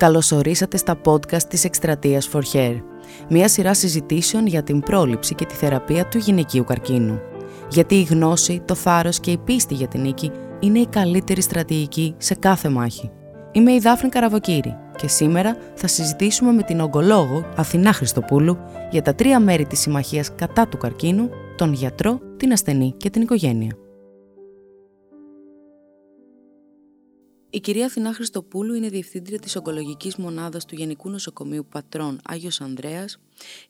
Καλωσορίσατε στα podcast της Εκστρατείας For Hair, μια σειρά συζητήσεων για την πρόληψη και τη θεραπεία του γυναικείου καρκίνου. Γιατί η γνώση, το θάρρος και η πίστη για την νίκη είναι η καλύτερη στρατηγική σε κάθε μάχη. Είμαι η Δάφνη Καραβοκύρη και σήμερα θα συζητήσουμε με την ογκολόγο Αθηνά Χριστοπούλου για τα τρία μέρη της συμμαχίας κατά του καρκίνου, τον γιατρό, την ασθενή και την οικογένεια. Η κυρία Αθηνά Χριστοπούλου είναι διευθύντρια της ογκολογικής μονάδας του Γενικού Νοσοκομείου Πατρών Άγιος Ανδρέας,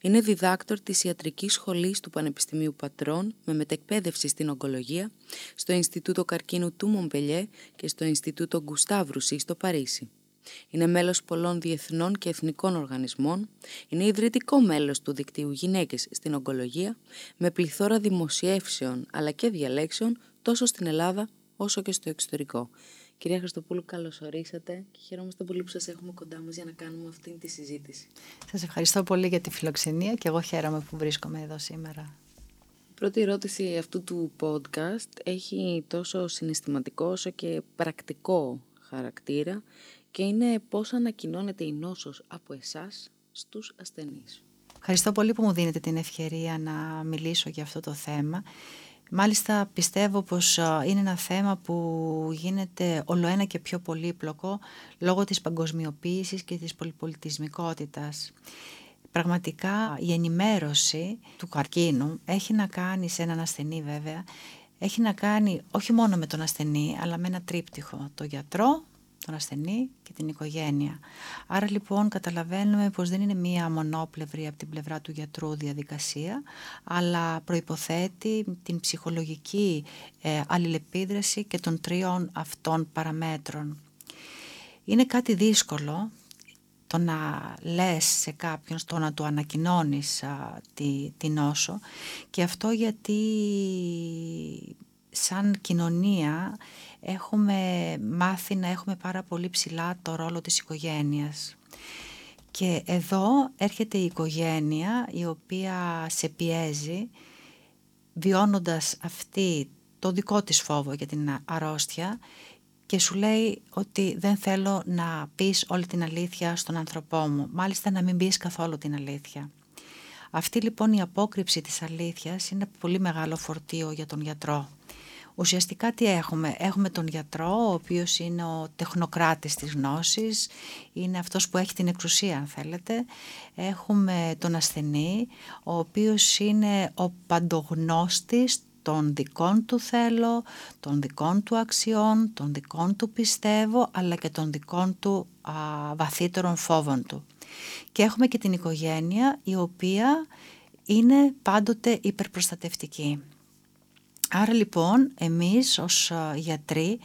είναι διδάκτορ της Ιατρικής Σχολής του Πανεπιστημίου Πατρών με μετεκπαίδευση στην ογκολογία στο Ινστιτούτο Καρκίνου του Μομπελιέ και στο Ινστιτούτο Γκουστάβρουση στο Παρίσι. Είναι μέλος πολλών διεθνών και εθνικών οργανισμών, είναι ιδρυτικό μέλος του δικτύου Γυναίκες στην Ογκολογία, με πληθώρα δημοσιεύσεων αλλά και διαλέξεων τόσο στην Ελλάδα όσο και στο εξωτερικό. Κυρία Χριστοπούλου, καλώς ορίσατε και χαιρόμαστε πολύ που σας έχουμε κοντά μας για να κάνουμε αυτή τη συζήτηση. Σας ευχαριστώ πολύ για τη φιλοξενία και εγώ χαίρομαι που βρίσκομαι εδώ σήμερα. Η πρώτη ερώτηση αυτού του podcast έχει τόσο συναισθηματικό όσο και πρακτικό χαρακτήρα και είναι πώς ανακοινώνεται η νόσος από εσάς στους ασθενείς. Ευχαριστώ πολύ που μου δίνετε την ευκαιρία να μιλήσω για αυτό το θέμα Μάλιστα πιστεύω πως είναι ένα θέμα που γίνεται ολοένα και πιο πολύπλοκο λόγω της παγκοσμιοποίησης και της πολυπολιτισμικότητας. Πραγματικά η ενημέρωση του καρκίνου έχει να κάνει σε έναν ασθενή βέβαια, έχει να κάνει όχι μόνο με τον ασθενή αλλά με ένα τρίπτυχο, το γιατρό, τον ασθενή και την οικογένεια. Άρα λοιπόν καταλαβαίνουμε πως δεν είναι μία μονόπλευρη από την πλευρά του γιατρού διαδικασία, αλλά προϋποθέτει την ψυχολογική ε, αλληλεπίδραση και των τριών αυτών παραμέτρων. Είναι κάτι δύσκολο το να λες σε κάποιον, το να του ανακοινώνεις τη, τη νόσο και αυτό γιατί σαν κοινωνία έχουμε μάθει να έχουμε πάρα πολύ ψηλά το ρόλο της οικογένειας. Και εδώ έρχεται η οικογένεια η οποία σε πιέζει βιώνοντας αυτή το δικό της φόβο για την αρρώστια και σου λέει ότι δεν θέλω να πεις όλη την αλήθεια στον άνθρωπό μου, μάλιστα να μην πεις καθόλου την αλήθεια. Αυτή λοιπόν η απόκρυψη της αλήθειας είναι πολύ μεγάλο φορτίο για τον γιατρό. Ουσιαστικά τι έχουμε; Έχουμε τον γιατρό, ο οποίος είναι ο τεχνοκράτης της γνώσης, είναι αυτός που έχει την εξουσία αν θέλετε. Έχουμε τον ασθενή, ο οποίος είναι ο παντογνώστης των δικών του θέλω, των δικών του αξιών, των δικών του πιστεύω, αλλά και των δικών του α, βαθύτερων φόβων του. Και έχουμε και την οικογένεια η οποία είναι πάντοτε υπερπροστατευτική. Άρα λοιπόν εμείς ως ε, γιατροί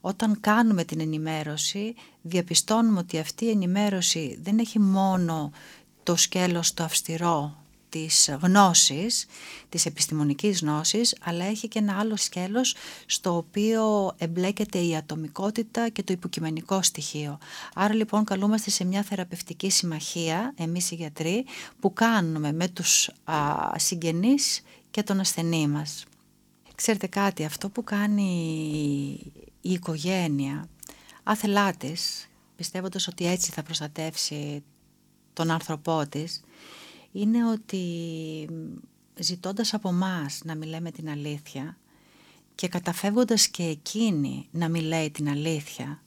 όταν κάνουμε την ενημέρωση διαπιστώνουμε ότι αυτή η ενημέρωση δεν έχει μόνο το σκέλος το αυστηρό της γνώσης, της επιστημονικής γνώσης, αλλά έχει και ένα άλλο σκέλος στο οποίο εμπλέκεται η ατομικότητα και το υποκειμενικό στοιχείο. Άρα λοιπόν καλούμαστε σε μια θεραπευτική συμμαχία, εμείς οι γιατροί, που κάνουμε με τους α, συγγενείς και τον ασθενή μας. Ξέρετε κάτι, αυτό που κάνει η οικογένεια άθελά της, πιστεύοντας ότι έτσι θα προστατεύσει τον άνθρωπό της, είναι ότι ζητώντας από μας να μιλάμε την αλήθεια και καταφεύγοντας και εκείνη να μιλάει την αλήθεια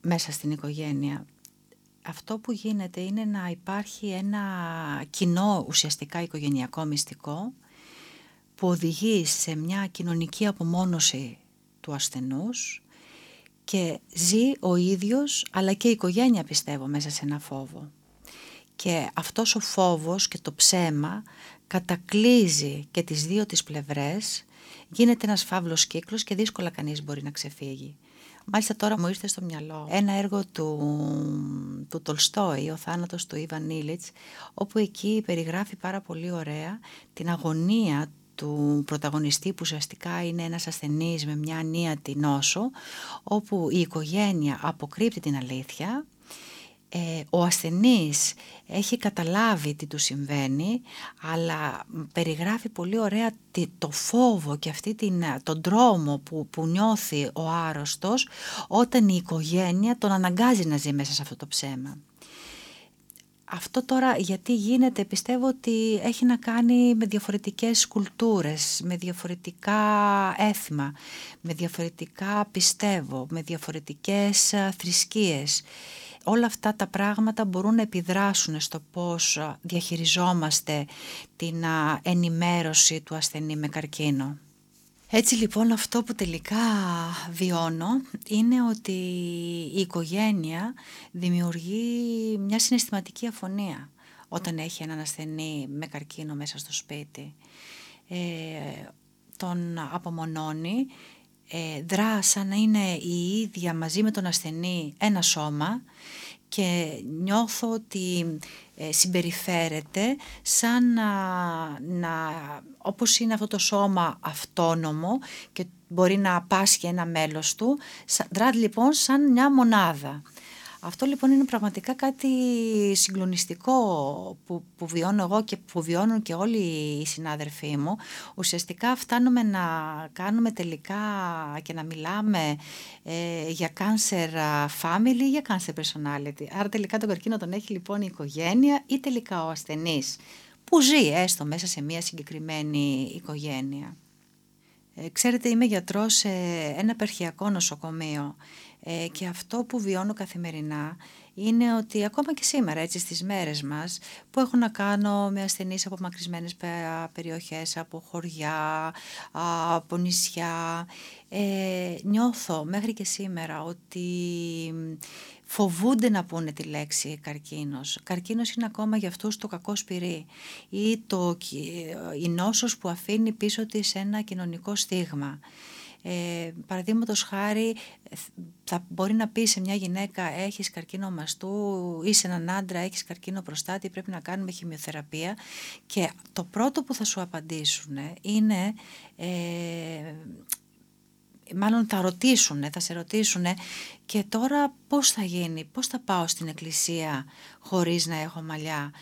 μέσα στην οικογένεια, αυτό που γίνεται είναι να υπάρχει ένα κοινό ουσιαστικά οικογενειακό μυστικό που οδηγεί σε μια κοινωνική απομόνωση του ασθενούς και ζει ο ίδιος αλλά και η οικογένεια πιστεύω μέσα σε ένα φόβο. Και αυτός ο φόβος και το ψέμα κατακλίζει και τις δύο τις πλευρές, γίνεται ένας φαύλος κύκλος και δύσκολα κανείς μπορεί να ξεφύγει. Μάλιστα τώρα μου ήρθε στο μυαλό ένα έργο του, του Τολστόη, ο θάνατος του Ιβαν Νίλιτς, όπου εκεί περιγράφει πάρα πολύ ωραία την αγωνία του πρωταγωνιστή που ουσιαστικά είναι ένας ασθενής με μια ανίατη νόσο όπου η οικογένεια αποκρύπτει την αλήθεια ε, ο ασθενής έχει καταλάβει τι του συμβαίνει, αλλά περιγράφει πολύ ωραία το φόβο και αυτή την, τον τρόμο που, που νιώθει ο άρρωστος όταν η οικογένεια τον αναγκάζει να ζει μέσα σε αυτό το ψέμα. Αυτό τώρα γιατί γίνεται πιστεύω ότι έχει να κάνει με διαφορετικές κουλτούρες, με διαφορετικά έθιμα, με διαφορετικά πιστεύω, με διαφορετικές θρησκείες. Όλα αυτά τα πράγματα μπορούν να επιδράσουν στο πώς διαχειριζόμαστε την ενημέρωση του ασθενή με καρκίνο. Έτσι λοιπόν αυτό που τελικά βιώνω είναι ότι η οικογένεια δημιουργεί μια συναισθηματική αφωνία όταν έχει έναν ασθενή με καρκίνο μέσα στο σπίτι. Ε, τον απομονώνει, ε, δρά σαν να είναι η ίδια μαζί με τον ασθενή ένα σώμα και νιώθω ότι ε, συμπεριφέρεται σαν να, να, όπως είναι αυτό το σώμα αυτόνομο και μπορεί να πάσχει ένα μέλος του, δρά λοιπόν σαν μια μονάδα. Αυτό λοιπόν είναι πραγματικά κάτι συγκλονιστικό που, που βιώνω εγώ και που βιώνουν και όλοι οι συνάδελφοί μου. Ουσιαστικά φτάνουμε να κάνουμε τελικά και να μιλάμε ε, για cancer family ή για cancer personality. Άρα τελικά τον καρκίνο τον έχει λοιπόν η οικογένεια ή τελικά ο ασθενής που ζει έστω μέσα σε μια συγκεκριμένη οικογένεια. Ε, ξέρετε είμαι γιατρός σε ένα περχιακό νοσοκομείο ε, και αυτό που βιώνω καθημερινά είναι ότι ακόμα και σήμερα, έτσι στις μέρες μας, που έχω να κάνω με ασθενείς από μακρισμένες περιοχές, από χωριά, από νησιά, ε, νιώθω μέχρι και σήμερα ότι φοβούνται να πούνε τη λέξη καρκίνος. Καρκίνος είναι ακόμα για αυτούς το κακό σπυρί ή το, η νόσος που αφήνει πίσω της ένα κοινωνικό στίγμα. Ε, Παραδείγματος χάρη, θα μπορεί να πει σε μια γυναίκα: Έχεις καρκίνο μαστού, ή σε έναν άντρα: Έχεις καρκίνο προστάτη, πρέπει να κάνουμε χημειοθεραπεία. Και το πρώτο που θα σου απαντήσουν είναι. Ε, μάλλον θα ρωτήσουν, θα σε ρωτήσουν και τώρα πώς θα γίνει, πώς θα πάω στην εκκλησία χωρίς να έχω μαλλιά,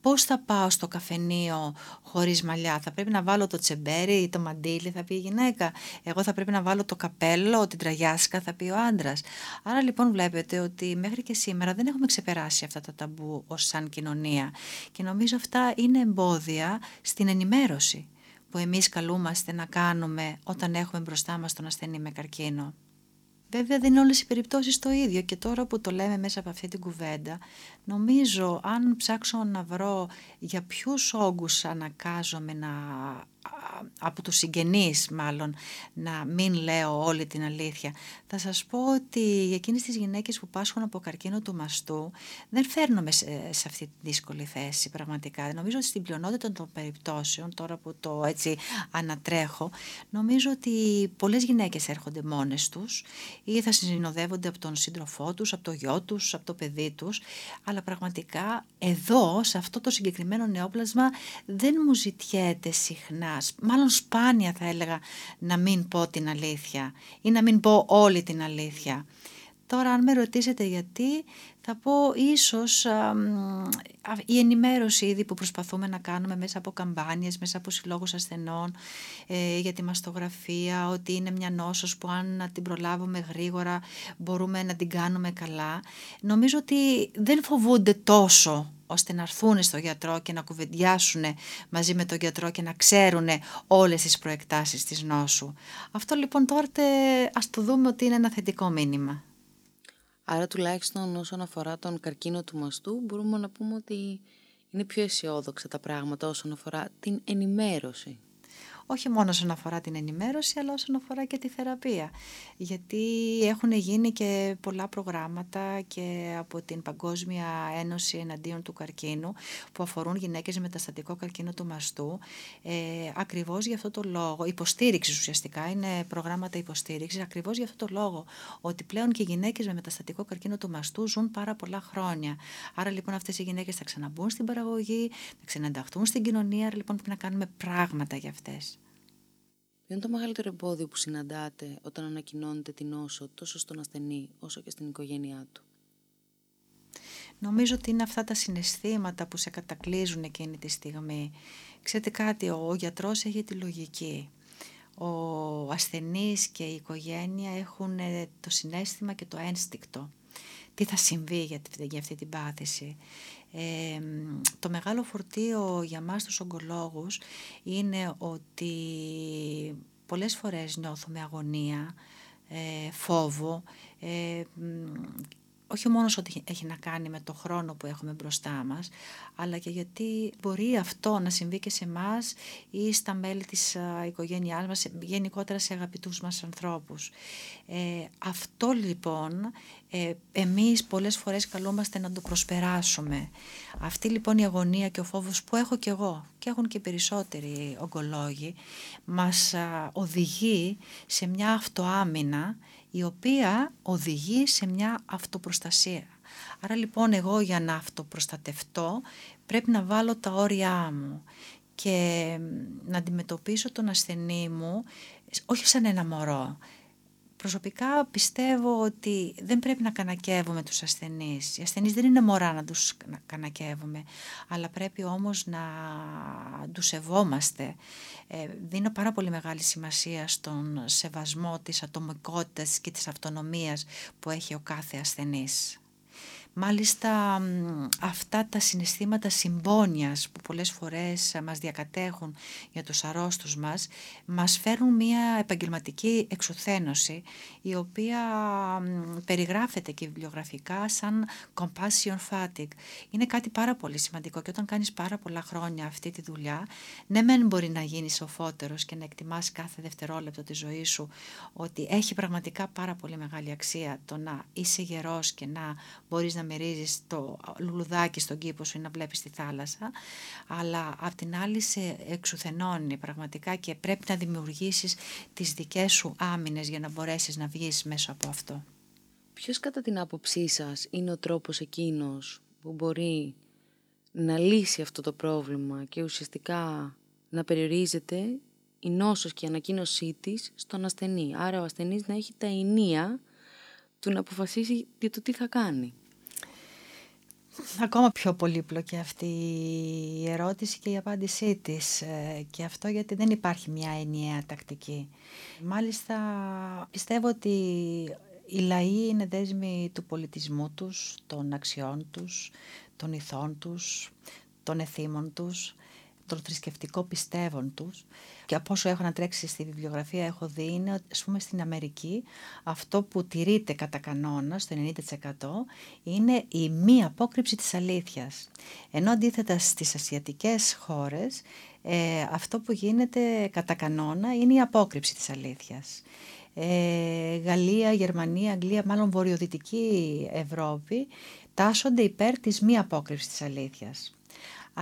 πώς θα πάω στο καφενείο χωρίς μαλλιά, θα πρέπει να βάλω το τσεμπέρι ή το μαντίλι θα πει η γυναίκα, εγώ θα πρέπει να βάλω το καπέλο, την τραγιάσκα θα πει ο άντρας. Άρα λοιπόν βλέπετε ότι μέχρι και σήμερα δεν έχουμε ξεπεράσει αυτά τα ταμπού ως σαν κοινωνία και νομίζω αυτά είναι εμπόδια στην ενημέρωση που εμείς καλούμαστε να κάνουμε όταν έχουμε μπροστά μας τον ασθενή με καρκίνο. Βέβαια δεν είναι όλες οι περιπτώσεις το ίδιο. Και τώρα που το λέμε μέσα από αυτή την κουβέντα νομίζω αν ψάξω να βρω για ποιους όγκους ανακάζομαι να από τους συγγενείς μάλλον να μην λέω όλη την αλήθεια. Θα σας πω ότι για εκείνες τις γυναίκες που πάσχουν από καρκίνο του μαστού δεν φέρνομαι σε, σε αυτή τη δύσκολη θέση πραγματικά. Νομίζω ότι στην πλειονότητα των περιπτώσεων, τώρα που το έτσι ανατρέχω, νομίζω ότι πολλές γυναίκες έρχονται μόνες τους ή θα συνοδεύονται από τον σύντροφό τους, από το γιο τους, από το παιδί τους, αλλά πραγματικά εδώ, σε αυτό το συγκεκριμένο νεόπλασμα, δεν μου ζητιέται συχνά μάλλον σπάνια θα έλεγα να μην πω την αλήθεια ή να μην πω όλη την αλήθεια. Τώρα αν με ρωτήσετε γιατί θα πω ίσως η ενημέρωση ήδη που προσπαθούμε να κάνουμε μέσα από καμπάνιες, μέσα από συλλόγους ασθενών ε, για τη μαστογραφία, ότι είναι μια νόσος που αν την προλάβουμε γρήγορα μπορούμε να την κάνουμε καλά. Νομίζω ότι δεν φοβούνται τόσο ώστε να έρθουν στο γιατρό και να κουβεντιάσουν μαζί με τον γιατρό και να ξέρουν όλες τις προεκτάσεις της νόσου. Αυτό λοιπόν τώρα ας το δούμε ότι είναι ένα θετικό μήνυμα. Άρα τουλάχιστον όσον αφορά τον καρκίνο του μαστού μπορούμε να πούμε ότι είναι πιο αισιόδοξα τα πράγματα όσον αφορά την ενημέρωση όχι μόνο όσον αφορά την ενημέρωση αλλά όσον αφορά και τη θεραπεία. Γιατί έχουν γίνει και πολλά προγράμματα και από την Παγκόσμια Ένωση Εναντίον του Καρκίνου που αφορούν γυναίκες με μεταστατικό καρκίνο του μαστού. Ε, ακριβώς για αυτό το λόγο, υποστήριξης ουσιαστικά είναι προγράμματα υποστήριξης ακριβώς για αυτό το λόγο ότι πλέον και οι γυναίκες με μεταστατικό καρκίνο του μαστού ζουν πάρα πολλά χρόνια. Άρα λοιπόν αυτές οι γυναίκες θα ξαναμπούν στην παραγωγή, θα ξαναενταχθούν στην κοινωνία. Άρα λοιπόν πρέπει να κάνουμε πράγματα για αυτές. Ποιο είναι το μεγαλύτερο εμπόδιο που συναντάτε όταν ανακοινώνετε την νόσο τόσο στον ασθενή όσο και στην οικογένειά του; Νομίζω ότι είναι αυτά τα συναισθήματα που σε κατακλείζουν εκείνη τη στιγμή. Ξέρετε κάτι, ο, ο γιατρός έχει τη λογική. Ο ασθενής και η οικογένεια έχουν ε, το συνέστημα και το ένστικτο. Τι θα συμβεί για, για αυτή την πάθηση; Ε, το μεγάλο φορτίο για μας τους ογκολόγους είναι ότι πολλές φορές νιώθουμε αγωνία, ε, φόβο ε, όχι μόνος ότι έχει να κάνει με το χρόνο που έχουμε μπροστά μας, αλλά και γιατί μπορεί αυτό να συμβεί και σε εμάς ή στα μέλη της οικογένειάς μας, γενικότερα σε αγαπητούς μας ανθρώπους. Ε, αυτό λοιπόν ε, εμείς πολλές φορές καλούμαστε να το προσπεράσουμε. Αυτή λοιπόν η αγωνία και ο φόβος που έχω και εγώ και έχουν και περισσότεροι ογκολόγοι μας οδηγεί σε μια αυτοάμυνα η οποία οδηγεί σε μια αυτοπροστασία. Άρα λοιπόν εγώ για να αυτοπροστατευτώ πρέπει να βάλω τα όρια μου και να αντιμετωπίσω τον ασθενή μου όχι σαν ένα μωρό, Προσωπικά πιστεύω ότι δεν πρέπει να κανακεύουμε τους ασθενείς. Οι ασθενείς δεν είναι μωρά να τους κανακεύουμε, αλλά πρέπει όμως να τους σεβόμαστε. Ε, δίνω πάρα πολύ μεγάλη σημασία στον σεβασμό της ατομικότητας και της αυτονομίας που έχει ο κάθε ασθενής. Μάλιστα αυτά τα συναισθήματα συμπόνιας που πολλές φορές μας διακατέχουν για τους αρρώστους μας μας φέρουν μια επαγγελματική εξουθένωση η οποία περιγράφεται και βιβλιογραφικά σαν compassion fatigue. Είναι κάτι πάρα πολύ σημαντικό και όταν κάνεις πάρα πολλά χρόνια αυτή τη δουλειά ναι μεν μπορεί να γίνεις σοφότερος και να εκτιμάς κάθε δευτερόλεπτο της ζωής σου ότι έχει πραγματικά πάρα πολύ μεγάλη αξία το να είσαι γερός και να μπορείς να μυρίζεις το λουλουδάκι στον κήπο σου ή να βλέπεις τη θάλασσα, αλλά απ' την άλλη σε εξουθενώνει πραγματικά και πρέπει να δημιουργήσεις τις δικές σου άμυνες για να μπορέσεις να βγεις μέσα από αυτό. Ποιος κατά την άποψή σας είναι ο τρόπος εκείνος που μπορεί να λύσει αυτό το πρόβλημα και ουσιαστικά να περιορίζεται η νόσος και η ανακοίνωσή της στον ασθενή. Άρα ο ασθενής να έχει τα ενία του να αποφασίσει για το τι θα κάνει ακόμα πιο πολύπλοκη αυτή η ερώτηση και η απάντησή της ε, και αυτό γιατί δεν υπάρχει μια ενιαία τακτική. Μάλιστα πιστεύω ότι οι λαοί είναι δέσμοι του πολιτισμού τους, των αξιών τους, των ηθών τους, των εθήμων τους το θρησκευτικό πιστεύων τους και από όσο έχω να τρέξει στη βιβλιογραφία έχω δει είναι ότι πούμε στην Αμερική αυτό που τηρείται κατά κανόνα στο 90% είναι η μη απόκρυψη της αλήθειας. Ενώ αντίθετα στις ασιατικές χώρες ε, αυτό που γίνεται κατά κανόνα είναι η απόκρυψη της αλήθειας. Ε, Γαλλία, Γερμανία, Αγγλία, μάλλον βορειοδυτική Ευρώπη τάσσονται υπέρ της μη απόκρυψης της αλήθειας.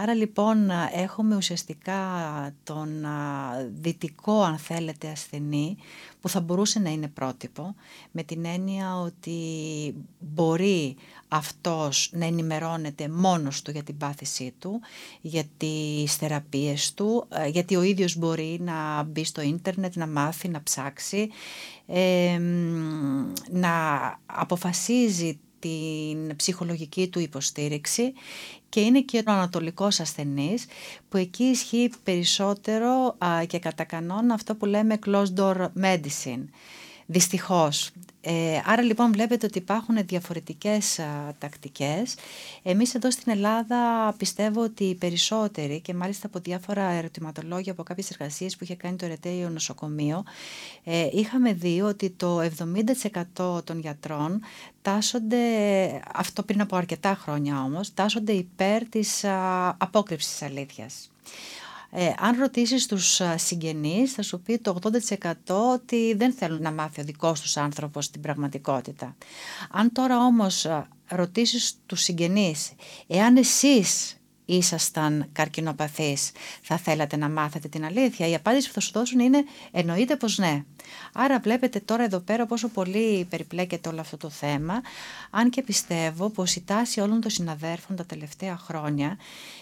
Άρα λοιπόν έχουμε ουσιαστικά τον δυτικό αν θέλετε ασθενή που θα μπορούσε να είναι πρότυπο με την έννοια ότι μπορεί αυτός να ενημερώνεται μόνος του για την πάθησή του, για τις θεραπείες του, ε, γιατί ο ίδιος μπορεί να μπει στο ίντερνετ, να μάθει, να ψάξει, να αποφασίζει την ψυχολογική του υποστήριξη και είναι και ο ανατολικός ασθενής που εκεί ισχύει περισσότερο και κατά κανόνα αυτό που λέμε closed door medicine. Δυστυχώς. Ε, άρα λοιπόν βλέπετε ότι υπάρχουν διαφορετικές α, τακτικές. Εμείς εδώ στην Ελλάδα πιστεύω ότι οι περισσότεροι και μάλιστα από διάφορα ερωτηματολόγια από κάποιες εργασίες που είχε κάνει το Ερετέιο Νοσοκομείο ε, είχαμε δει ότι το 70% των γιατρών τάσσονται, αυτό πριν από αρκετά χρόνια όμως, τάσσονται υπέρ της α, απόκρυψης της αλήθειας. Ε, αν ρωτήσεις τους συγγενείς θα σου πει το 80% ότι δεν θέλουν να μάθει ο δικός τους άνθρωπος την πραγματικότητα. Αν τώρα όμως ρωτήσεις τους συγγενείς εάν εσείς ήσασταν καρκινοπαθείς, θα θέλατε να μάθετε την αλήθεια. Η απάντηση που θα σου δώσουν είναι εννοείται πως ναι. Άρα βλέπετε τώρα εδώ πέρα πόσο πολύ περιπλέκεται όλο αυτό το θέμα, αν και πιστεύω πως η τάση όλων των συναδέρφων τα τελευταία χρόνια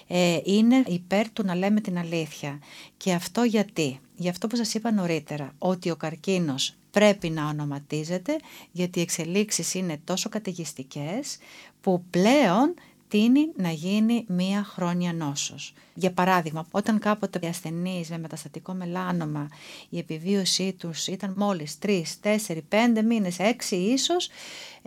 ε, είναι υπέρ του να λέμε την αλήθεια. Και αυτό γιατί. Γι' αυτό που σας είπα νωρίτερα, ότι ο καρκίνος πρέπει να ονοματίζεται γιατί οι εξελίξεις είναι τόσο καταιγιστικές που πλέον τίνει να γίνει μία χρόνια νόσος. Για παράδειγμα, όταν κάποτε οι ασθενείς με μεταστατικό μελάνομα η επιβίωσή τους ήταν μόλις 3, 4, 5 μήνες, 6 ίσως,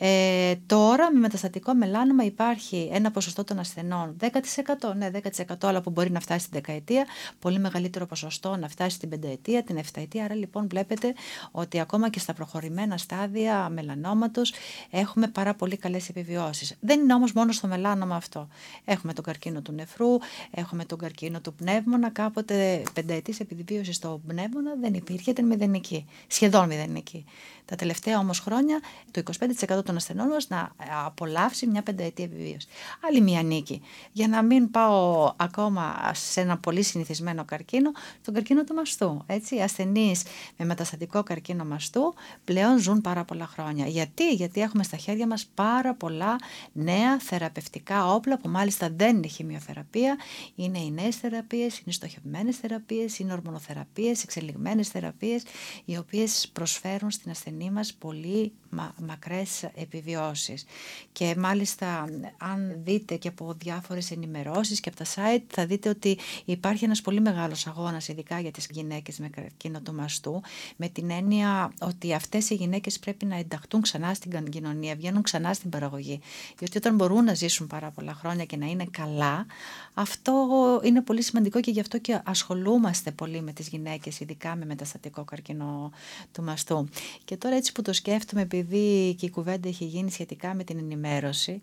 ε, τώρα με μεταστατικό μελάνομα υπάρχει ένα ποσοστό των ασθενών 10%, ναι 10% αλλά που μπορεί να φτάσει στην δεκαετία, πολύ μεγαλύτερο ποσοστό να φτάσει στην πενταετία, την εφταετία, άρα λοιπόν βλέπετε ότι ακόμα και στα προχωρημένα στάδια μελανόματος έχουμε πάρα πολύ καλές επιβιώσεις. Δεν είναι όμως μόνο στο μελάνομα αυτό. Έχουμε τον καρκίνο του νεφρού, έχουμε τον καρκίνο του πνεύμονα, κάποτε πενταετής επιβίωση στο πνεύμονα δεν υπήρχε, ήταν μηδενική, σχεδόν μηδενική. Τα τελευταία όμως χρόνια το 25% των ασθενών μας να απολαύσει μια πενταετή επιβίωση. Άλλη μια νίκη. Για να μην πάω ακόμα σε ένα πολύ συνηθισμένο καρκίνο, τον καρκίνο του μαστού. Έτσι, οι ασθενείς με μεταστατικό καρκίνο μαστού πλέον ζουν πάρα πολλά χρόνια. Γιατί, Γιατί έχουμε στα χέρια μας πάρα πολλά νέα θεραπευτικά όπλα που μάλιστα δεν είναι χημειοθεραπεία, είναι οι νέες θεραπείες, είναι στοχευμένες θεραπείες, είναι ορμονοθεραπείες, εξελιγμένες θεραπείες, οι οποίες προσφέρουν στην ασθενή μας πολύ μα, μακρές επιβιώσεις. Και μάλιστα αν δείτε και από διάφορες ενημερώσεις και από τα site θα δείτε ότι υπάρχει ένας πολύ μεγάλος αγώνας ειδικά για τις γυναίκες με καρκίνο του μαστού με την έννοια ότι αυτές οι γυναίκες πρέπει να ενταχτούν ξανά στην κοινωνία, βγαίνουν ξανά στην παραγωγή. Γιατί όταν μπορούν να ζήσουν πάρα πολλά χρόνια και να είναι καλά, αυτό είναι πολύ σημαντικό και γι' αυτό και ασχολούμαστε πολύ με τις γυναίκες, ειδικά με μεταστατικό καρκίνο του μαστού. Και τώρα έτσι που το σκέφτομαι, επειδή και η κουβέντα έχει γίνει σχετικά με την ενημέρωση,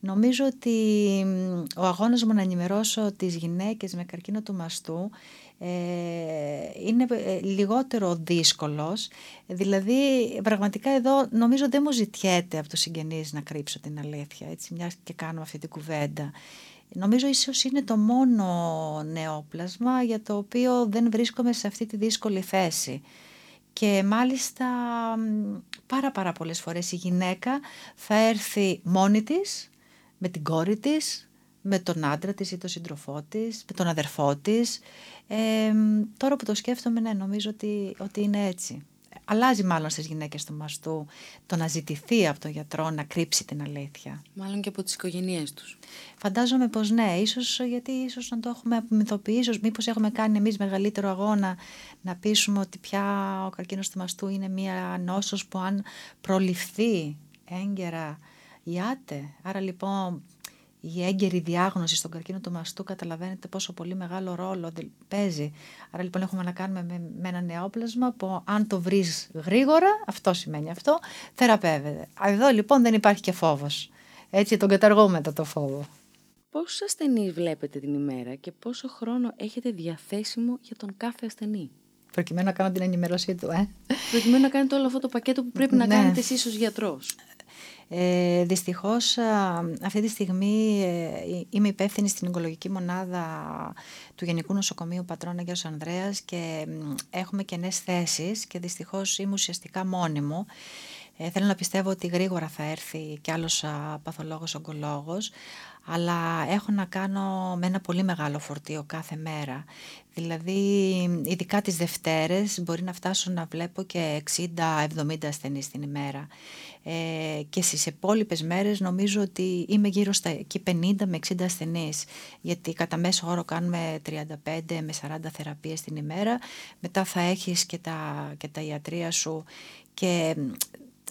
νομίζω ότι ο αγώνας μου να ενημερώσω τις γυναίκες με καρκίνο του μαστού ε, είναι ε, λιγότερο δύσκολος. Δηλαδή, πραγματικά εδώ νομίζω δεν μου ζητιέται από τους συγγενείς να κρύψω την αλήθεια, έτσι, μιας και κάνω αυτή την κουβέντα. Νομίζω ίσως είναι το μόνο νεόπλασμα για το οποίο δεν βρίσκομαι σε αυτή τη δύσκολη θέση. Και μάλιστα πάρα πάρα πολλές φορές η γυναίκα θα έρθει μόνη της, με την κόρη της, με τον άντρα της ή τον σύντροφό της, με τον αδερφό της. Ε, τώρα που το σκέφτομαι, ναι, νομίζω ότι, ότι είναι έτσι αλλάζει μάλλον στις γυναίκες του μαστού το να ζητηθεί από τον γιατρό να κρύψει την αλήθεια. Μάλλον και από τις οικογένειές τους. Φαντάζομαι πως ναι, ίσως γιατί ίσως να το έχουμε απομυθοποιήσει, ίσως μήπως έχουμε κάνει εμείς μεγαλύτερο αγώνα να πείσουμε ότι πια ο καρκίνος του μαστού είναι μια νόσος που αν προληφθεί έγκαιρα ιάται. Άρα λοιπόν η έγκαιρη διάγνωση στον καρκίνο του μαστού καταλαβαίνετε πόσο πολύ μεγάλο ρόλο παίζει. Άρα λοιπόν έχουμε να κάνουμε με, με ένα νεόπλασμα που αν το βρεις γρήγορα, αυτό σημαίνει αυτό, θεραπεύεται. Εδώ λοιπόν δεν υπάρχει και φόβος. Έτσι τον καταργούμε το φόβο. Πόσους ασθενείς βλέπετε την ημέρα και πόσο χρόνο έχετε διαθέσιμο για τον κάθε ασθενή; Προκειμένου να κάνω την ενημέρωσή του, ε. Προκειμένου να κάνετε όλο αυτό το πακέτο που πρέπει να ναι. κάνετε εσείς ως γιατρός. Ε, δυστυχώς αυτή τη στιγμή ε, είμαι υπεύθυνη στην ογκολογική μονάδα του Γενικού Νοσοκομείου Πατρών Αγίας Ανδρέας και έχουμε κενές θέσεις και δυστυχώς είμαι ουσιαστικά μόνη μου. Ε, θέλω να πιστεύω ότι γρήγορα θα έρθει κι άλλος α, παθολόγος ογκολόγος, αλλά έχω να κάνω με ένα πολύ μεγάλο φορτίο κάθε μέρα. Δηλαδή, ειδικά τις Δευτέρες μπορεί να φτάσω να βλέπω και 60-70 ασθενείς την ημέρα. Ε, και στις υπόλοιπε μέρες νομίζω ότι είμαι γύρω στα 50 με 60 ασθενείς, γιατί κατά μέσο όρο κάνουμε 35 με 40 θεραπείες την ημέρα, μετά θα έχεις και τα, και τα ιατρία σου και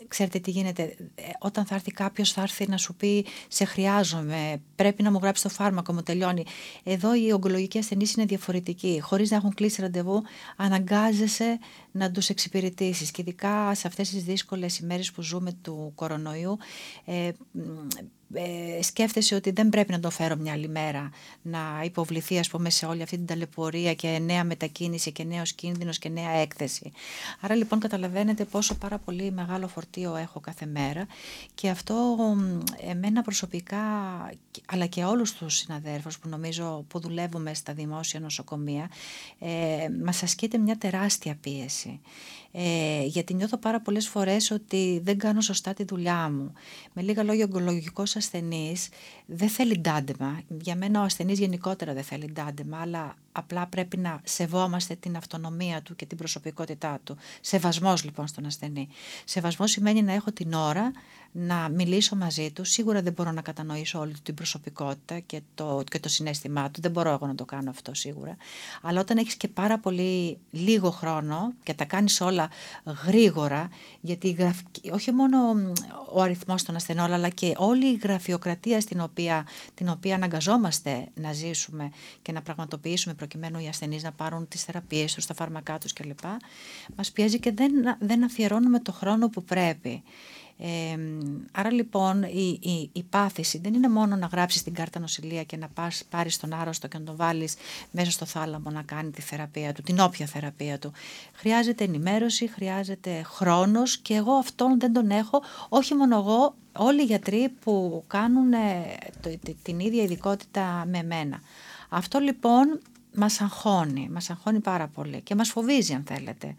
ξέρετε τι γίνεται, ε, όταν θα έρθει κάποιος, θα έρθει να σου πει σε χρειάζομαι, πρέπει να μου γράψει το φάρμακο, μου τελειώνει. Εδώ οι ογκολογικοί ασθενείς είναι διαφορετικοί. Χωρίς να έχουν κλείσει ραντεβού, αναγκάζεσαι να τους εξυπηρετήσεις. Και ειδικά σε αυτές τις δύσκολες ημέρες που ζούμε του κορονοϊού, ε, ε, σκέφτεσαι ότι δεν πρέπει να το φέρω μια άλλη μέρα να υποβληθεί ας πούμε σε όλη αυτή την ταλαιπωρία και νέα μετακίνηση και νέος κίνδυνος και νέα έκθεση. Άρα λοιπόν καταλαβαίνετε πόσο πάρα πολύ μεγάλο φορτίο έχω κάθε μέρα και αυτό εμένα προσωπικά αλλά και όλους τους συναδέρφους που νομίζω που δουλεύουμε στα δημόσια νοσοκομεία ε, μας ασκείται μια τεράστια πίεση. Ε, γιατί νιώθω πάρα πολλές φορές ότι δεν κάνω σωστά τη δουλειά μου. Με λίγα λόγια, ο ογκολογικός ασθενής δεν θέλει ντάντεμα. Για μένα ο ασθενής γενικότερα δεν θέλει ντάντεμα, αλλά απλά πρέπει να σεβόμαστε την αυτονομία του και την προσωπικότητά του. Σεβασμός λοιπόν στον ασθενή. Σεβασμός σημαίνει να έχω την ώρα να μιλήσω μαζί του. Σίγουρα δεν μπορώ να κατανοήσω όλη την προσωπικότητα και το, και το συνέστημά του. Δεν μπορώ εγώ να το κάνω αυτό σίγουρα. Αλλά όταν έχεις και πάρα πολύ λίγο χρόνο και τα κάνεις όλα γρήγορα, γιατί όχι μόνο ο αριθμός των ασθενών, αλλά και όλη η γραφειοκρατία στην οποία, την οποία αναγκαζόμαστε να ζήσουμε και να πραγματοποιήσουμε προκειμένου οι ασθενείς να πάρουν τις θεραπείες τους, τα φάρμακά τους κλπ. Μας πιέζει και δεν, δεν αφιερώνουμε το χρόνο που πρέπει. Ε, άρα λοιπόν η, η, η, πάθηση δεν είναι μόνο να γράψεις την κάρτα νοσηλεία και να πας, πάρεις τον άρρωστο και να τον βάλεις μέσα στο θάλαμο να κάνει τη θεραπεία του, την όποια θεραπεία του. Χρειάζεται ενημέρωση, χρειάζεται χρόνος και εγώ αυτόν δεν τον έχω, όχι μόνο εγώ, όλοι οι γιατροί που κάνουν ε, την ίδια ειδικότητα με μένα. Αυτό λοιπόν μας αγχώνει, μας αγχώνει πάρα πολύ και μας φοβίζει αν θέλετε.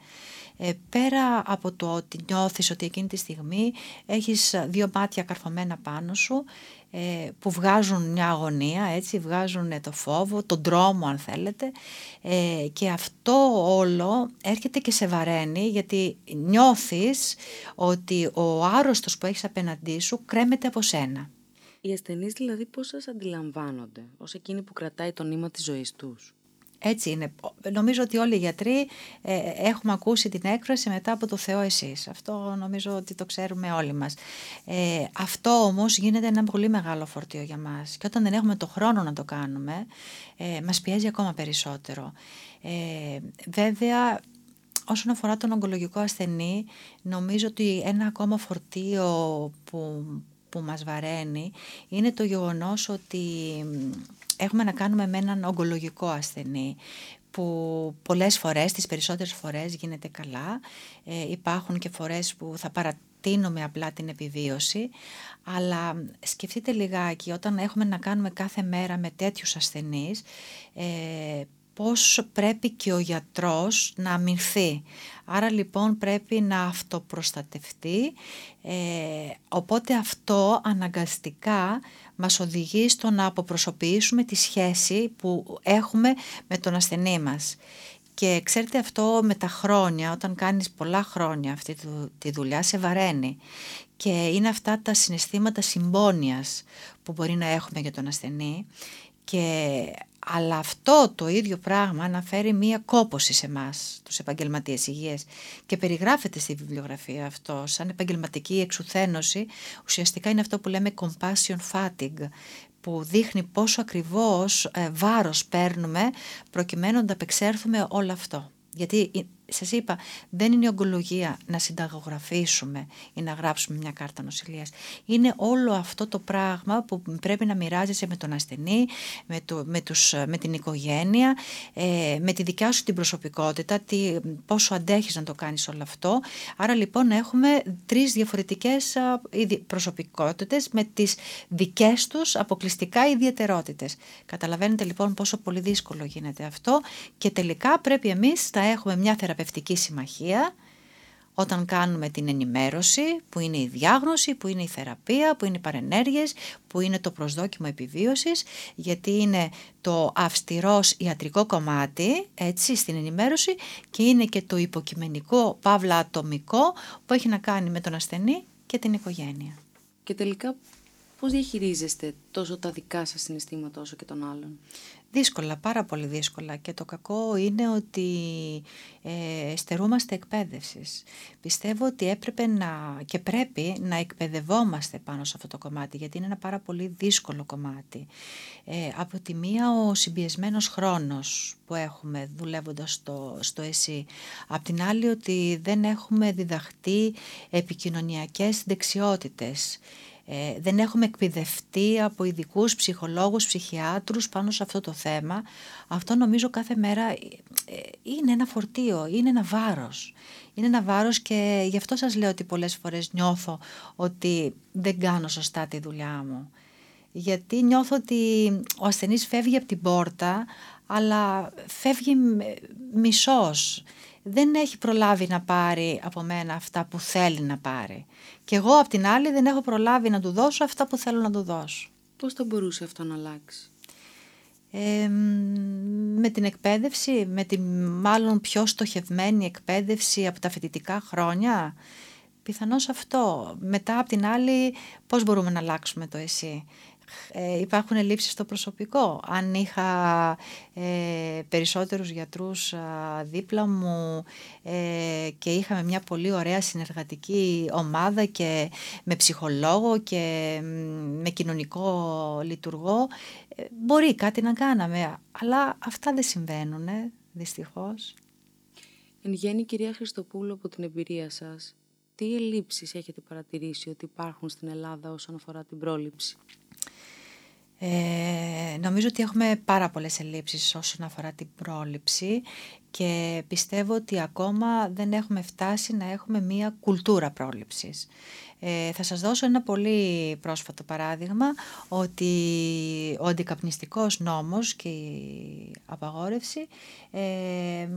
Ε, πέρα από το ότι νιώθεις ότι εκείνη τη στιγμή έχεις δύο μάτια καρφωμένα πάνω σου ε, που βγάζουν μια αγωνία, έτσι, βγάζουν το φόβο, τον τρόμο αν θέλετε ε, και αυτό όλο έρχεται και σε βαραίνει γιατί νιώθεις ότι ο άρρωστος που έχεις απέναντί σου κρέμεται από σένα. Οι ασθενείς δηλαδή πώς σας αντιλαμβάνονται ως εκείνοι που κρατάει το νήμα της ζωής τους; Έτσι είναι. Νομίζω ότι όλοι οι γιατροί ε, έχουμε ακούσει την έκφραση μετά από το Θεό εσείς. Αυτό νομίζω ότι το ξέρουμε όλοι μας. Ε, αυτό όμως γίνεται ένα πολύ μεγάλο φορτίο για μας. Και όταν δεν έχουμε το χρόνο να το κάνουμε, ε, μας πιέζει ακόμα περισσότερο. Ε, βέβαια, όσον αφορά τον ογκολογικό ασθενή, νομίζω ότι ένα ακόμα φορτίο που, που μας βαραίνει είναι το γεγονός ότι έχουμε να κάνουμε με έναν ογκολογικό ασθενή που πολλές φορές, τις περισσότερες φορές γίνεται καλά. Ε, υπάρχουν και φορές που θα παρατείνουμε απλά την επιβίωση, αλλά σκεφτείτε λιγάκι όταν έχουμε να κάνουμε κάθε μέρα με τέτοιους ασθενείς, ε, πώς πρέπει και ο γιατρός να αμυνθεί. Άρα λοιπόν πρέπει να αυτοπροστατευτεί, ε, οπότε αυτό αναγκαστικά μας οδηγεί στο να αποπροσωποιήσουμε τη σχέση που έχουμε με τον ασθενή μας. Και ξέρετε αυτό με τα χρόνια, όταν κάνεις πολλά χρόνια αυτή τη δουλειά, σε βαραίνει. Και είναι αυτά τα συναισθήματα συμπόνιας που μπορεί να έχουμε για τον ασθενή και αλλά αυτό το ίδιο πράγμα αναφέρει μία κόποση σε εμάς, τους επαγγελματίες υγείας και περιγράφεται στη βιβλιογραφία αυτό σαν επαγγελματική εξουθένωση. Ουσιαστικά είναι αυτό που λέμε compassion fatigue που δείχνει πόσο ακριβώς ε, βάρος παίρνουμε προκειμένου να απεξέρθουμε όλο αυτό. Γιατί Σας είπα, δεν είναι η ογκολογία να συνταγογραφήσουμε ή να γράψουμε μια κάρτα νοσηλείας. Είναι όλο αυτό το πράγμα που πρέπει να μοιράζεσαι με τον ασθενή, με, το, με, τους, με την οικογένεια, ε, με τη δικιά σου την προσωπικότητα, τι, πόσο αντέχεις να το κάνεις όλο αυτό. Άρα λοιπόν έχουμε τρεις διαφορετικές προσωπικότητες με τις δικές τους αποκλειστικά ιδιαιτερότητες. Καταλαβαίνετε λοιπόν πόσο πολύ δύσκολο γίνεται αυτό και τελικά πρέπει εμείς να έχουμε μια θεραπεία θεραπευτική συμμαχία όταν κάνουμε την ενημέρωση που είναι η διάγνωση, που είναι η θεραπεία, που είναι οι παρενέργειες, που είναι το προσδόκιμο επιβίωσης γιατί είναι το αυστηρός ιατρικό κομμάτι έτσι στην ενημέρωση και είναι και το υποκειμενικό παύλα ατομικό που έχει να κάνει με τον ασθενή και την οικογένεια. Και τελικά πώς διαχειρίζεστε τόσο τα δικά σας συναισθήματα όσο και των άλλων; Δύσκολα, πάρα πολύ δύσκολα και το κακό είναι ότι ε, στερούμαστε εκπαίδευσης. Πιστεύω ότι έπρεπε να, και πρέπει να εκπαιδευόμαστε πάνω σε αυτό το κομμάτι γιατί είναι ένα πάρα πολύ δύσκολο κομμάτι. Ε, από τη μία ο συμπιεσμένος χρόνος που έχουμε δουλεύοντας στο, στο ΕΣΥ. Απ' την άλλη ότι δεν έχουμε διδαχτεί επικοινωνιακές δεξιότητες. Ε, δεν έχουμε εκπαιδευτεί από ειδικούς ψυχολόγους, ψυχιάτρους πάνω σε αυτό το θέμα. Αυτό νομίζω κάθε μέρα ε, είναι ένα φορτίο, είναι ένα βάρος. Είναι ένα βάρος και γι' αυτό σας λέω ότι πολλές φορές νιώθω ότι δεν κάνω σωστά τη δουλειά μου. Γιατί νιώθω ότι ο ασθενής φεύγει από την πόρτα, αλλά φεύγει μισός. Δεν έχει προλάβει να πάρει από μένα αυτά που θέλει να πάρει. Και εγώ απ' την άλλη δεν έχω προλάβει να του δώσω αυτά που θέλω να του δώσω. Πώς θα μπορούσε αυτό να αλλάξει; Ε, με την εκπαίδευση, με τη μάλλον πιο στοχευμένη εκπαίδευση από τα φοιτητικά χρόνια. Πιθανώς αυτό. Μετά από την άλλη πώς μπορούμε να αλλάξουμε το εσύ; Ε, υπάρχουν ελλείψεις στο προσωπικό. Αν είχα ε, περισσότερους γιατρούς δίπλα μου ε, και είχαμε μια πολύ ωραία συνεργατική ομάδα και με ψυχολόγο και με κοινωνικό λειτουργό, ε, μπορεί κάτι να κάναμε. Αλλά αυτά δεν συμβαίνουν, δυστυχώς. Εν γέννη, κυρία Χριστοπούλου, από την εμπειρία σας, τι ελλείψεις έχετε παρατηρήσει ότι υπάρχουν στην Ελλάδα όσον αφορά την πρόληψη; Ε, νομίζω ότι έχουμε πάρα πολλές ελλείψεις όσον αφορά την πρόληψη και πιστεύω ότι ακόμα δεν έχουμε φτάσει να έχουμε μία κουλτούρα πρόληψης. Ε, θα σας δώσω ένα πολύ πρόσφατο παράδειγμα ότι ο αντικαπνιστικός νόμος και η απαγόρευση ε,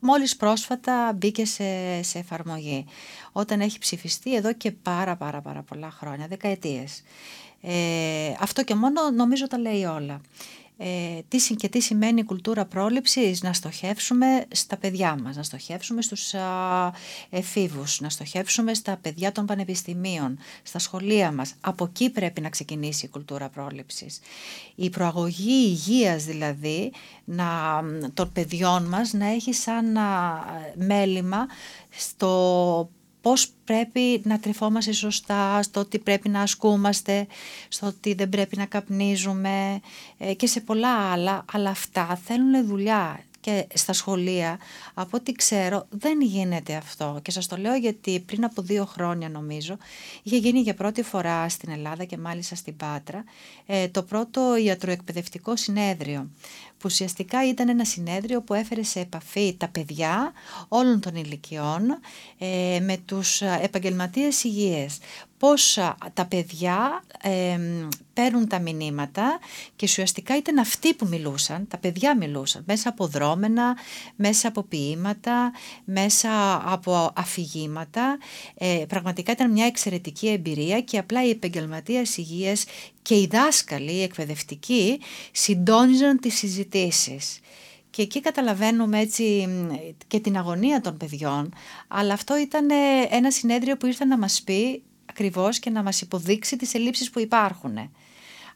μόλις πρόσφατα μπήκε σε, σε εφαρμογή όταν έχει ψηφιστεί εδώ και πάρα πάρα πάρα πολλά χρόνια, δεκαετίες. Ε, αυτό και μόνο νομίζω τα λέει όλα. Ε, τι, και τι σημαίνει η κουλτούρα πρόληψης, να στοχεύσουμε στα παιδιά μας, να στοχεύσουμε στους α, εφήβους, να στοχεύσουμε στα παιδιά των πανεπιστημίων, στα σχολεία μας. Από εκεί πρέπει να ξεκινήσει η κουλτούρα πρόληψης. Η προαγωγή υγείας δηλαδή να, των παιδιών μας να έχει σαν μέλημα στο πώς πρέπει να τρυφόμαστε σωστά, στο ότι πρέπει να ασκούμαστε, στο ότι δεν πρέπει να καπνίζουμε ε, και σε πολλά άλλα, αλλά αυτά θέλουν δουλειά και στα σχολεία, από ό,τι ξέρω, δεν γίνεται αυτό. Και σας το λέω γιατί πριν από δύο χρόνια νομίζω, είχε γίνει για πρώτη φορά στην Ελλάδα και μάλιστα στην Πάτρα, ε, το πρώτο ιατροεκπαιδευτικό συνέδριο που ουσιαστικά ήταν ένα συνέδριο που έφερε σε επαφή τα παιδιά όλων των ηλικιών ε, με τους επαγγελματίες υγείας. Πώς τα παιδιά ε, παίρνουν τα μηνύματα και ουσιαστικά ήταν αυτοί που μιλούσαν, τα παιδιά μιλούσαν, μέσα από δρόμενα, μέσα από ποίηματα, μέσα από αφηγήματα. Ε, πραγματικά ήταν μια εξαιρετική εμπειρία και απλά οι επαγγελματίες υγείας και οι δάσκαλοι, οι εκπαιδευτικοί, συντόνιζαν τις συζητήσεις. Και εκεί καταλαβαίνουμε έτσι και την αγωνία των παιδιών, αλλά αυτό ήταν ένα συνέδριο που ήρθε να μας πει ακριβώς και να μας υποδείξει τις ελλείψεις που υπάρχουν.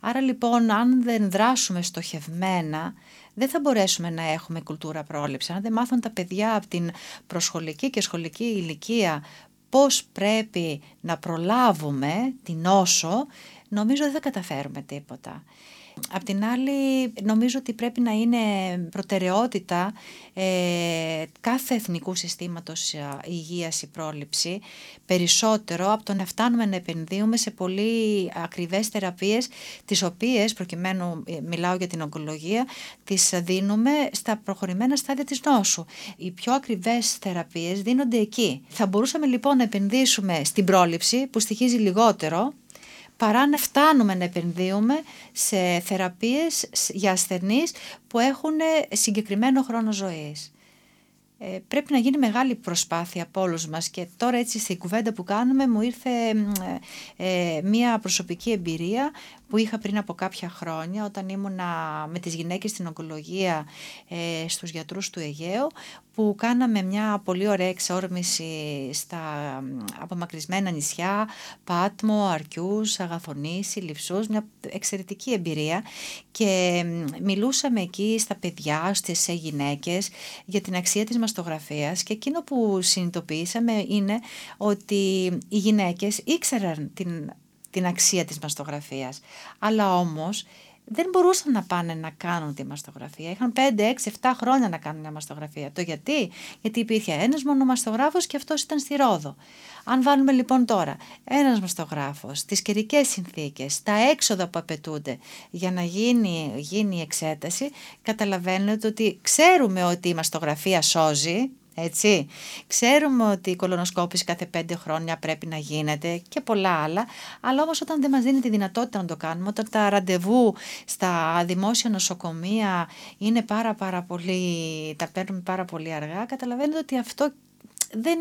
Άρα λοιπόν αν δεν δράσουμε στοχευμένα δεν θα μπορέσουμε να έχουμε κουλτούρα πρόληψης. Αν δεν μάθουν τα παιδιά από την προσχολική και σχολική ηλικία πώς πρέπει να προλάβουμε την νόσο, νομίζω δεν θα καταφέρουμε τίποτα. Απ' την άλλη νομίζω ότι πρέπει να είναι προτεραιότητα ε, κάθε εθνικού συστήματος ε, υγείας η πρόληψη περισσότερο από το να φτάνουμε να επενδύουμε σε πολύ ακριβές θεραπείες τις οποίες προκειμένου ε, μιλάω για την ογκολογία τις δίνουμε στα προχωρημένα στάδια της νόσου. Οι πιο ακριβές θεραπείες δίνονται εκεί. Θα μπορούσαμε λοιπόν να επενδύσουμε στην πρόληψη που στοιχίζει λιγότερο παρά να φτάνουμε να επενδύουμε σε θεραπείες για ασθενείς που έχουν συγκεκριμένο χρόνο ζωής. Ε, πρέπει να γίνει μεγάλη προσπάθεια από όλους μας και τώρα έτσι στην κουβέντα που κάνουμε μου ήρθε ε, μία προσωπική εμπειρία που είχα πριν από κάποια χρόνια όταν ήμουνα με τις γυναίκες στην ογκολογία ε, στους γιατρούς του Αιγαίου που κάναμε μια πολύ ωραία εξόρμηση στα απομακρυσμένα νησιά, Πάτμο, Αρκιούς, Αγαθονήσι, Λιψούς, μια εξαιρετική εμπειρία και μιλούσαμε εκεί στα παιδιά, στις γυναίκες για την αξία της μαστογραφίας και εκείνο που συνειδητοποιήσαμε είναι ότι οι γυναίκες ήξεραν την την αξία της μαστογραφίας. Αλλά όμως δεν μπορούσαν να πάνε να κάνουν τη μαστογραφία. Είχαν 5, 6, 7 χρόνια να κάνουν μια μαστογραφία. Το γιατί, γιατί υπήρχε ένας μόνο μαστογράφος και αυτός ήταν στη Ρόδο. Αν βάλουμε λοιπόν τώρα ένας μαστογράφος, τις καιρικές συνθήκες, τα έξοδα που απαιτούνται για να γίνει, γίνει η εξέταση, καταλαβαίνετε ότι ξέρουμε ότι η μαστογραφία σώζει, Έτσι. Ξέρουμε ότι η κολονοσκόπηση κάθε πέντε χρόνια πρέπει να γίνεται και πολλά άλλα, αλλά όμως όταν δεν μας δίνει τη δυνατότητα να το κάνουμε, όταν τα ραντεβού στα δημόσια νοσοκομεία είναι πάρα πάρα πολύ, τα παίρνουμε πάρα πολύ αργά, καταλαβαίνετε ότι αυτό δεν,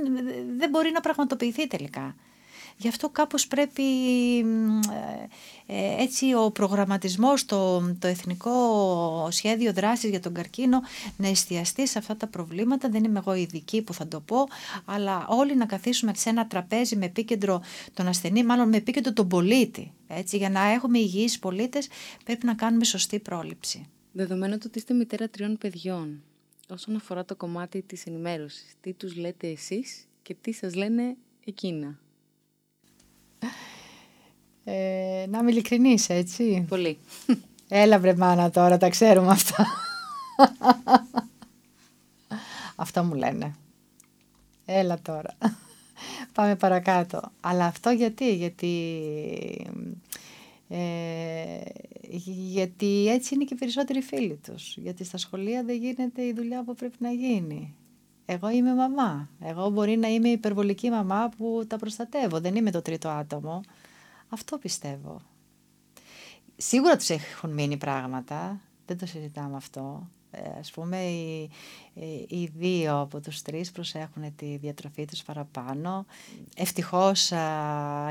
δεν μπορεί να πραγματοποιηθεί τελικά. Γι' αυτό κάπως πρέπει ε, ε, έτσι ο προγραμματισμός, το, το εθνικό σχέδιο δράσης για τον καρκίνο να εστιαστεί σε αυτά τα προβλήματα. Δεν είμαι εγώ ειδική που θα το πω, αλλά όλοι να καθίσουμε σε ένα τραπέζι με επίκεντρο τον ασθενή, μάλλον με επίκεντρο τον πολίτη. Έτσι, για να έχουμε υγιείς πολίτες πρέπει να κάνουμε σωστή πρόληψη. Δεδομένου ότι είστε μητέρα τριών παιδιών, όσον αφορά το κομμάτι της ενημέρωσης, τι τους λέτε εσείς και τι σας λένε εκείνα; Ε, να είμαι ειλικρινής, έτσι. Πολύ. Έλα βρε μάνα τώρα, τα ξέρουμε αυτά. αυτό μου λένε. Έλα τώρα. Πάμε παρακάτω. Αλλά αυτό γιατί, γιατί... Ε, γιατί έτσι είναι και οι περισσότεροι φίλοι τους. Γιατί στα σχολεία δεν γίνεται η δουλειά που πρέπει να γίνει. Εγώ είμαι μαμά. Εγώ μπορεί να είμαι υπερβολική μαμά που τα προστατεύω. Δεν είμαι το τρίτο άτομο. Αυτό πιστεύω. Σίγουρα τους έχουν μείνει πράγματα. Δεν το συζητάμε αυτό. Ε, ας πούμε οι, οι, δύο από τους τρεις προσέχουν τη διατροφή τους παραπάνω. Ευτυχώς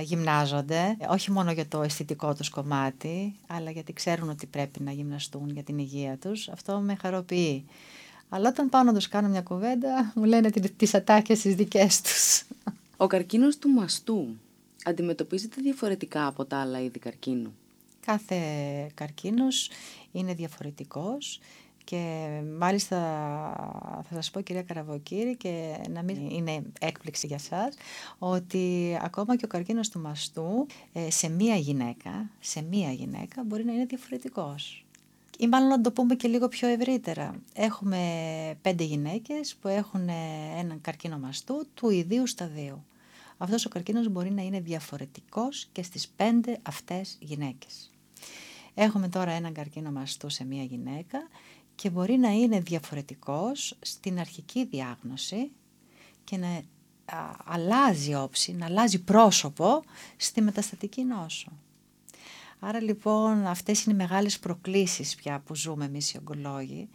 γυμνάζονται, όχι μόνο για το αισθητικό τους κομμάτι, αλλά γιατί ξέρουν ότι πρέπει να γυμναστούν για την υγεία τους. Αυτό με χαροποιεί. Αλλά όταν πάω να τους κάνω μια κουβέντα, μου λένε τις ατάκες τις δικές τους. Ο καρκίνος του μαστού αντιμετωπίζεται διαφορετικά από τα άλλα είδη καρκίνου. Κάθε καρκίνος είναι διαφορετικός και μάλιστα θα σας πω κυρία Καραβοκύρη και να μην είναι έκπληξη για σας ότι ακόμα και ο καρκίνος του μαστού ε, σε μία γυναίκα, σε μία γυναίκα μπορεί να είναι διαφορετικός. Ή μάλλον να το πούμε και λίγο πιο ευρύτερα. Έχουμε πέντε γυναίκες που έχουν έναν καρκίνο μαστού του ιδίου σταδίου. Αυτός ο καρκίνος μπορεί να είναι διαφορετικός και στις πέντε αυτές γυναίκες. Έχουμε τώρα έναν καρκίνο μαστού σε μία γυναίκα και μπορεί να είναι διαφορετικός στην αρχική διάγνωση και να αλλάζει όψη, να αλλάζει πρόσωπο στη μεταστατική νόσο. Άρα λοιπόν αυτές είναι οι μεγάλες προκλήσεις πια που ζούμε εμείς οι ογκολόγοι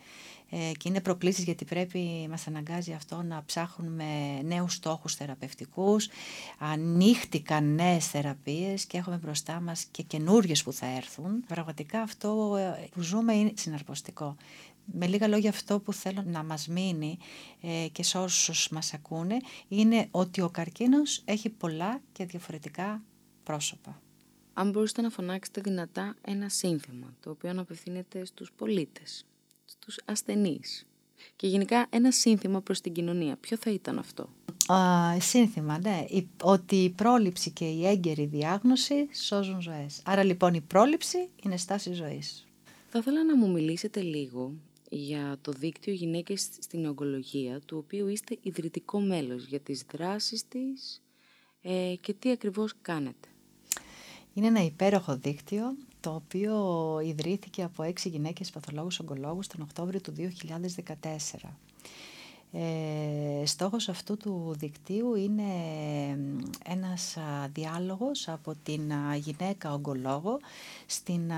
ε, και είναι προκλήσεις γιατί πρέπει, μας αναγκάζει αυτό να ψάχνουμε νέους στόχους θεραπευτικούς, ανοίχτηκαν νέες θεραπείες και έχουμε μπροστά μας και καινούριες που θα έρθουν. Πραγματικά αυτό ε, που ζούμε είναι συναρπωστικό. Με λίγα λόγια αυτό που θέλω να μας μείνει ε, και σε όσους μας ακούνε είναι ότι ο καρκίνος έχει πολλά και διαφορετικά πρόσωπα. Αν μπορούσατε να φωνάξετε δυνατά ένα σύνθημα το οποίο απευθύνεται στους πολίτες στους ασθενείς και γενικά ένα σύνθημα προς την κοινωνία. Ποιο θα ήταν αυτό; Α, σύνθημα, ναι. ότι η πρόληψη και η έγκαιρη διάγνωση σώζουν ζωές. Άρα λοιπόν η πρόληψη είναι στάση ζωής. Θα ήθελα να μου μιλήσετε λίγο για το δίκτυο Γυναίκες στην Ογκολογία, του οποίου είστε ιδρυτικό μέλος για τις δράσεις της ε, και τι ακριβώς κάνετε. Είναι ένα υπέροχο δίκτυο το οποίο ιδρύθηκε από έξι γυναίκες παθολόγους ογκολόγους τον Οκτώβριο του 2014. Ε, στόχος αυτού του δικτύου είναι ένας διάλογος από την γυναίκα ογκολόγο στην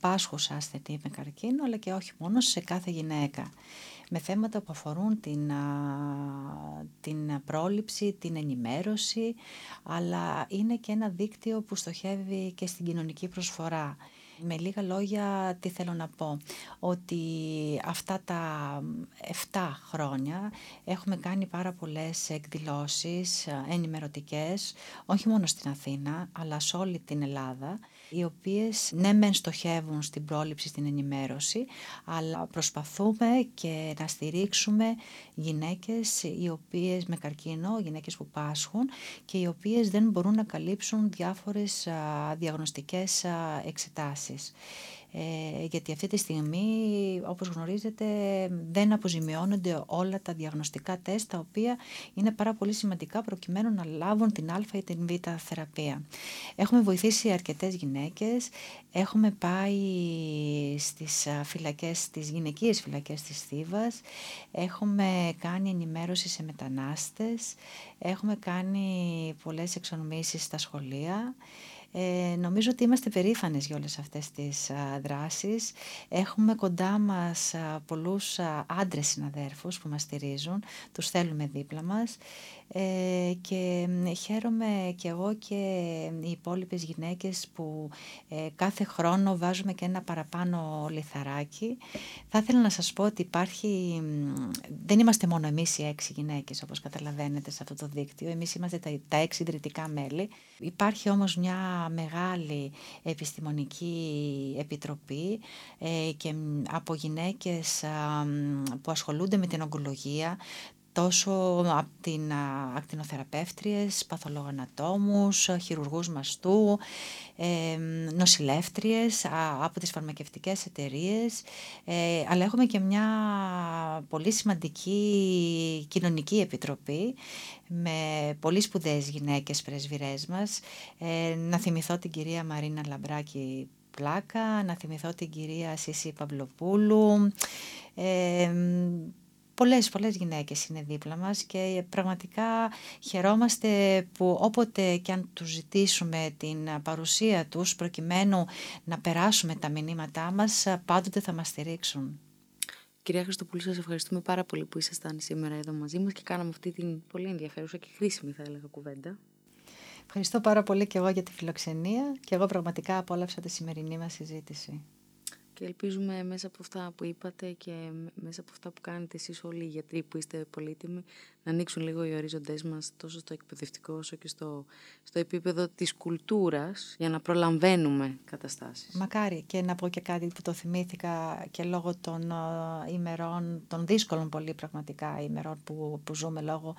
πάσχουσα ασθενή με καρκίνο αλλά και όχι μόνο σε κάθε γυναίκα με θέματα που αφορούν την, την πρόληψη, την ενημέρωση, αλλά είναι και ένα δίκτυο που στοχεύει και στην κοινωνική προσφορά. Με λίγα λόγια τι θέλω να πω, ότι αυτά τα 7 χρόνια έχουμε κάνει πάρα πολλές εκδηλώσεις ενημερωτικές, όχι μόνο στην Αθήνα, αλλά σε όλη την Ελλάδα οι οποίες ναι μεν στοχεύουν στην πρόληψη, στην ενημέρωση, αλλά προσπαθούμε και να στηρίξουμε γυναίκες οι οποίες με καρκίνο, γυναίκες που πάσχουν και οι οποίες δεν μπορούν να καλύψουν διάφορες διαγνωστικές εξετάσεις. Ε, γιατί αυτή τη στιγμή, όπως γνωρίζετε, δεν αποζημιώνονται όλα τα διαγνωστικά τεστ, τα οποία είναι πάρα πολύ σημαντικά προκειμένου να λάβουν την α ή την β θεραπεία. Έχουμε βοηθήσει αρκετές γυναίκες, έχουμε πάει στις φυλακές, στις γυναικείες φυλακές της Θήβας, έχουμε κάνει ενημέρωση σε μετανάστες, έχουμε κάνει πολλές εξονομήσεις στα σχολεία, ε, νομίζω ότι είμαστε περήφανες για όλες αυτές τις α, δράσεις. Έχουμε κοντά μας α, πολλούς α, άντρες συναδέρφους που μας στηρίζουν, τους θέλουμε δίπλα μας ε, και χαίρομαι και εγώ και οι υπόλοιπες γυναίκες που ε, κάθε χρόνο βάζουμε και ένα παραπάνω λιθαράκι. Θα ήθελα να σας πω ότι υπάρχει, δεν είμαστε μόνο εμείς οι έξι γυναίκες όπως καταλαβαίνετε σε αυτό το δίκτυο, εμείς είμαστε τα, τα έξι ιδρυτικά μέλη. Υπάρχει όμως μια μεγάλη επιστημονική επιτροπή ε, και από γυναίκες που ασχολούνται με την ογκολογία, τόσο από την ακτινοθεραπεύτριες, παθολογανατόμους, χειρουργούς μαστού, ε, νοσηλεύτριες από τις φαρμακευτικές εταιρείες, ε, αλλά έχουμε και μια πολύ σημαντική κοινωνική επιτροπή με πολύ σπουδαίες γυναίκες πρεσβυρές μας. Ε, να θυμηθώ την κυρία Μαρίνα Λαμπράκη Πλάκα, να θυμηθώ την κυρία Σίση Παυλοπούλου, ε, πολλές, πολλές γυναίκες είναι δίπλα μας και πραγματικά χαιρόμαστε που όποτε και αν τους ζητήσουμε την παρουσία τους προκειμένου να περάσουμε τα μηνύματά μας, πάντοτε θα μας στηρίξουν. Κυρία Χριστοπούλου, σας ευχαριστούμε πάρα πολύ που ήσασταν σήμερα εδώ μαζί μας και κάναμε αυτή την πολύ ενδιαφέρουσα και χρήσιμη θα έλεγα κουβέντα. Ευχαριστώ πάρα πολύ και εγώ για τη φιλοξενία και εγώ πραγματικά απόλαυσα τη σημερινή μας συζήτηση και ελπίζουμε μέσα από αυτά που είπατε και μέσα από αυτά που κάνετε εσείς όλοι οι γιατροί που είστε πολύτιμοι να ανοίξουν λίγο οι ορίζοντές μας τόσο στο εκπαιδευτικό όσο και στο, στο επίπεδο της κουλτούρας για να προλαμβαίνουμε καταστάσεις. Μακάρι και να πω και κάτι που το θυμήθηκα και λόγω των uh, ημερών, των δύσκολων πολύ πραγματικά ημερών που, που ζούμε λόγω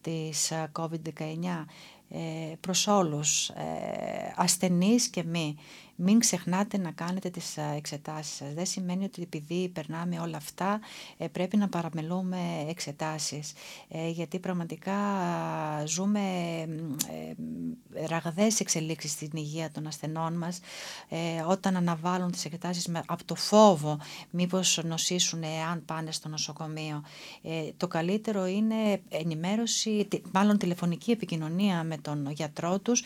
της uh, COVID-19 ε, προς όλους, ε, ασθενείς και μη. Μην ξεχνάτε να κάνετε τις εξετάσεις σας. Δεν σημαίνει ότι επειδή περνάμε όλα αυτά ε, πρέπει να παραμελούμε εξετάσεις. Ε, γιατί πραγματικά ζούμε ε, ραγδαίες εξελίξεις στην υγεία των ασθενών μας όταν αναβάλουν τις εξετάσεις από το φόβο μήπως νοσήσουν εάν πάνε στο νοσοκομείο. Το καλύτερο είναι ενημέρωση, μάλλον τηλεφωνική επικοινωνία με τον γιατρό τους,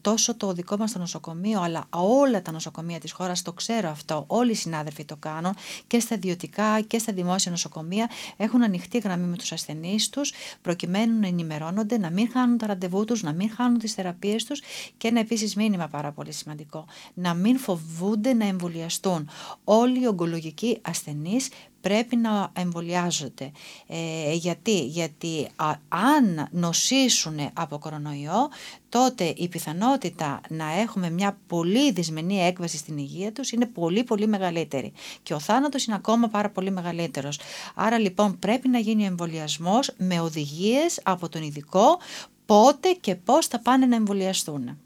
τόσο το δικό μας το νοσοκομείο αλλά όλα τα νοσοκομεία της χώρας, το ξέρω αυτό, όλοι οι συνάδελφοι το κάνουν και στα ιδιωτικά και στα δημόσια νοσοκομεία έχουν ανοιχτή γραμμή με τους ασθενείς τους προκειμένου να ενημερώνονται, να μην χάνουν τα ραντεβού τους, να μην χάνουν τις θεραπείες τους και ένα επίσης μήνυμα πάρα πολύ σημαντικό, να μην φοβούνται να εμβολιαστούν. Όλοι οι ογκολογικοί ασθενείς πρέπει να εμβολιάζονται. Ε, γιατί; Γιατί αν νοσήσουν από κορονοϊό, τότε η πιθανότητα να έχουμε μια πολύ δυσμενή έκβαση στην υγεία τους είναι πολύ πολύ μεγαλύτερη. Και ο θάνατος είναι ακόμα πάρα πολύ μεγαλύτερος. Άρα λοιπόν πρέπει να γίνει ο εμβολιασμός με οδηγίες από τον ειδικό πότε και πώς θα πάνε να εμβολιαστούν.